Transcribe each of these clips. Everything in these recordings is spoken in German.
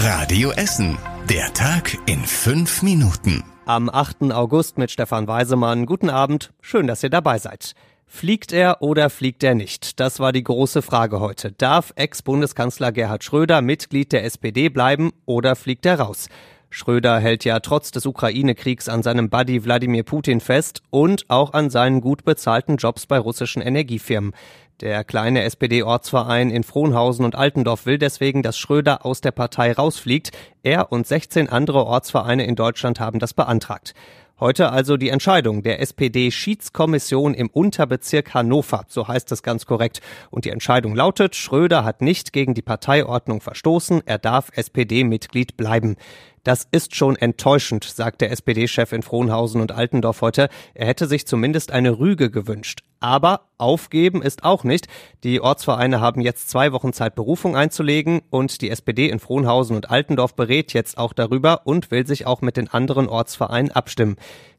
Radio Essen. Der Tag in fünf Minuten. Am 8. August mit Stefan Weisemann. Guten Abend. Schön, dass ihr dabei seid. Fliegt er oder fliegt er nicht? Das war die große Frage heute. Darf Ex-Bundeskanzler Gerhard Schröder Mitglied der SPD bleiben oder fliegt er raus? Schröder hält ja trotz des Ukraine-Kriegs an seinem Buddy Wladimir Putin fest und auch an seinen gut bezahlten Jobs bei russischen Energiefirmen. Der kleine SPD-Ortsverein in Frohnhausen und Altendorf will deswegen, dass Schröder aus der Partei rausfliegt. Er und 16 andere Ortsvereine in Deutschland haben das beantragt. Heute also die Entscheidung der SPD-Schiedskommission im Unterbezirk Hannover, so heißt es ganz korrekt. Und die Entscheidung lautet, Schröder hat nicht gegen die Parteiordnung verstoßen, er darf SPD-Mitglied bleiben. Das ist schon enttäuschend, sagt der SPD-Chef in Frohnhausen und Altendorf heute. Er hätte sich zumindest eine Rüge gewünscht. Aber aufgeben ist auch nicht. Die Ortsvereine haben jetzt zwei Wochen Zeit, Berufung einzulegen und die SPD in Frohnhausen und Altendorf berät jetzt auch darüber und will sich auch mit den anderen Ortsvereinen abstimmen.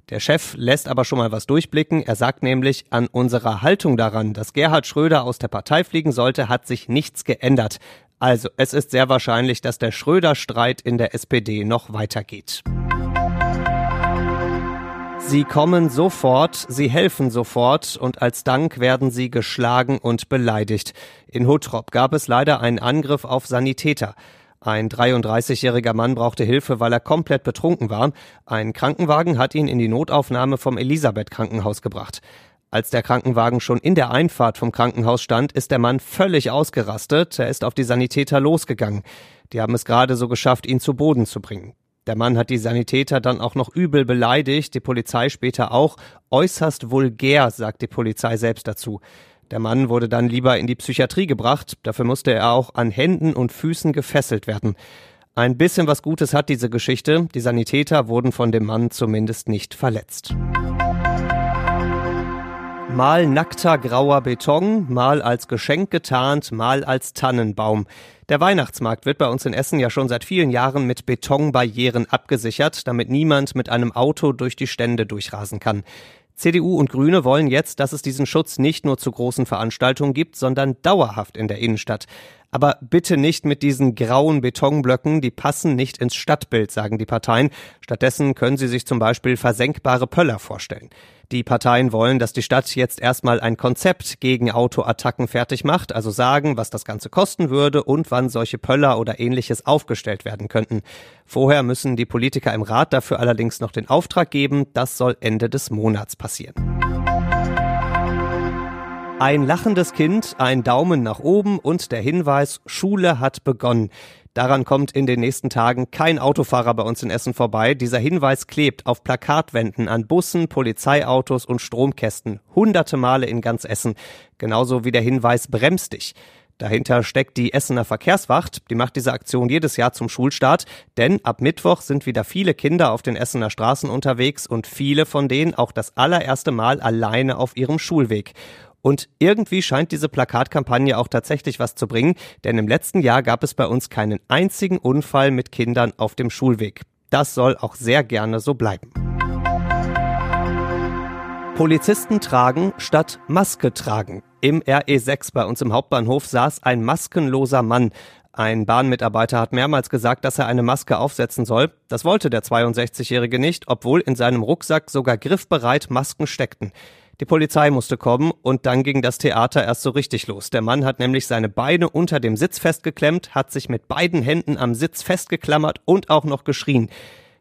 Der Chef lässt aber schon mal was durchblicken. Er sagt nämlich, an unserer Haltung daran, dass Gerhard Schröder aus der Partei fliegen sollte, hat sich nichts geändert. Also, es ist sehr wahrscheinlich, dass der Schröder-Streit in der SPD noch weitergeht. Sie kommen sofort, sie helfen sofort und als Dank werden sie geschlagen und beleidigt. In Huttrop gab es leider einen Angriff auf Sanitäter. Ein 33-jähriger Mann brauchte Hilfe, weil er komplett betrunken war. Ein Krankenwagen hat ihn in die Notaufnahme vom Elisabeth Krankenhaus gebracht. Als der Krankenwagen schon in der Einfahrt vom Krankenhaus stand, ist der Mann völlig ausgerastet. Er ist auf die Sanitäter losgegangen. Die haben es gerade so geschafft, ihn zu Boden zu bringen. Der Mann hat die Sanitäter dann auch noch übel beleidigt, die Polizei später auch. Äußerst vulgär, sagt die Polizei selbst dazu. Der Mann wurde dann lieber in die Psychiatrie gebracht. Dafür musste er auch an Händen und Füßen gefesselt werden. Ein bisschen was Gutes hat diese Geschichte. Die Sanitäter wurden von dem Mann zumindest nicht verletzt. Mal nackter grauer Beton, mal als Geschenk getarnt, mal als Tannenbaum. Der Weihnachtsmarkt wird bei uns in Essen ja schon seit vielen Jahren mit Betonbarrieren abgesichert, damit niemand mit einem Auto durch die Stände durchrasen kann. CDU und Grüne wollen jetzt, dass es diesen Schutz nicht nur zu großen Veranstaltungen gibt, sondern dauerhaft in der Innenstadt. Aber bitte nicht mit diesen grauen Betonblöcken, die passen nicht ins Stadtbild, sagen die Parteien. Stattdessen können sie sich zum Beispiel versenkbare Pöller vorstellen. Die Parteien wollen, dass die Stadt jetzt erstmal ein Konzept gegen Autoattacken fertig macht, also sagen, was das Ganze kosten würde und wann solche Pöller oder ähnliches aufgestellt werden könnten. Vorher müssen die Politiker im Rat dafür allerdings noch den Auftrag geben. Das soll Ende des Monats passieren. Ein lachendes Kind, ein Daumen nach oben und der Hinweis, Schule hat begonnen. Daran kommt in den nächsten Tagen kein Autofahrer bei uns in Essen vorbei. Dieser Hinweis klebt auf Plakatwänden an Bussen, Polizeiautos und Stromkästen. Hunderte Male in ganz Essen. Genauso wie der Hinweis Bremst dich. Dahinter steckt die Essener Verkehrswacht. Die macht diese Aktion jedes Jahr zum Schulstart. Denn ab Mittwoch sind wieder viele Kinder auf den Essener Straßen unterwegs und viele von denen auch das allererste Mal alleine auf ihrem Schulweg. Und irgendwie scheint diese Plakatkampagne auch tatsächlich was zu bringen, denn im letzten Jahr gab es bei uns keinen einzigen Unfall mit Kindern auf dem Schulweg. Das soll auch sehr gerne so bleiben. Polizisten tragen statt Maske tragen. Im RE6 bei uns im Hauptbahnhof saß ein maskenloser Mann. Ein Bahnmitarbeiter hat mehrmals gesagt, dass er eine Maske aufsetzen soll. Das wollte der 62-Jährige nicht, obwohl in seinem Rucksack sogar griffbereit Masken steckten. Die Polizei musste kommen und dann ging das Theater erst so richtig los. Der Mann hat nämlich seine Beine unter dem Sitz festgeklemmt, hat sich mit beiden Händen am Sitz festgeklammert und auch noch geschrien.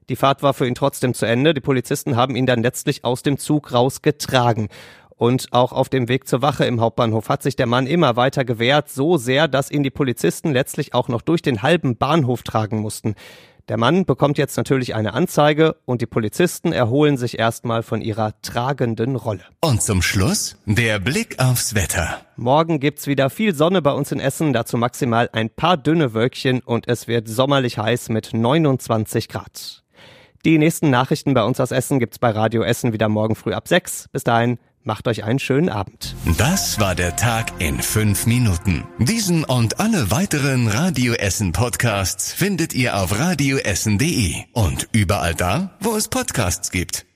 Die Fahrt war für ihn trotzdem zu Ende. Die Polizisten haben ihn dann letztlich aus dem Zug rausgetragen. Und auch auf dem Weg zur Wache im Hauptbahnhof hat sich der Mann immer weiter gewehrt, so sehr, dass ihn die Polizisten letztlich auch noch durch den halben Bahnhof tragen mussten. Der Mann bekommt jetzt natürlich eine Anzeige und die Polizisten erholen sich erstmal von ihrer tragenden Rolle. Und zum Schluss der Blick aufs Wetter. Morgen gibt's wieder viel Sonne bei uns in Essen, dazu maximal ein paar dünne Wölkchen und es wird sommerlich heiß mit 29 Grad. Die nächsten Nachrichten bei uns aus Essen gibt's bei Radio Essen wieder morgen früh ab 6. Bis dahin, Macht euch einen schönen Abend. Das war der Tag in fünf Minuten. Diesen und alle weiteren Radio Essen Podcasts findet ihr auf radioessen.de und überall da, wo es Podcasts gibt.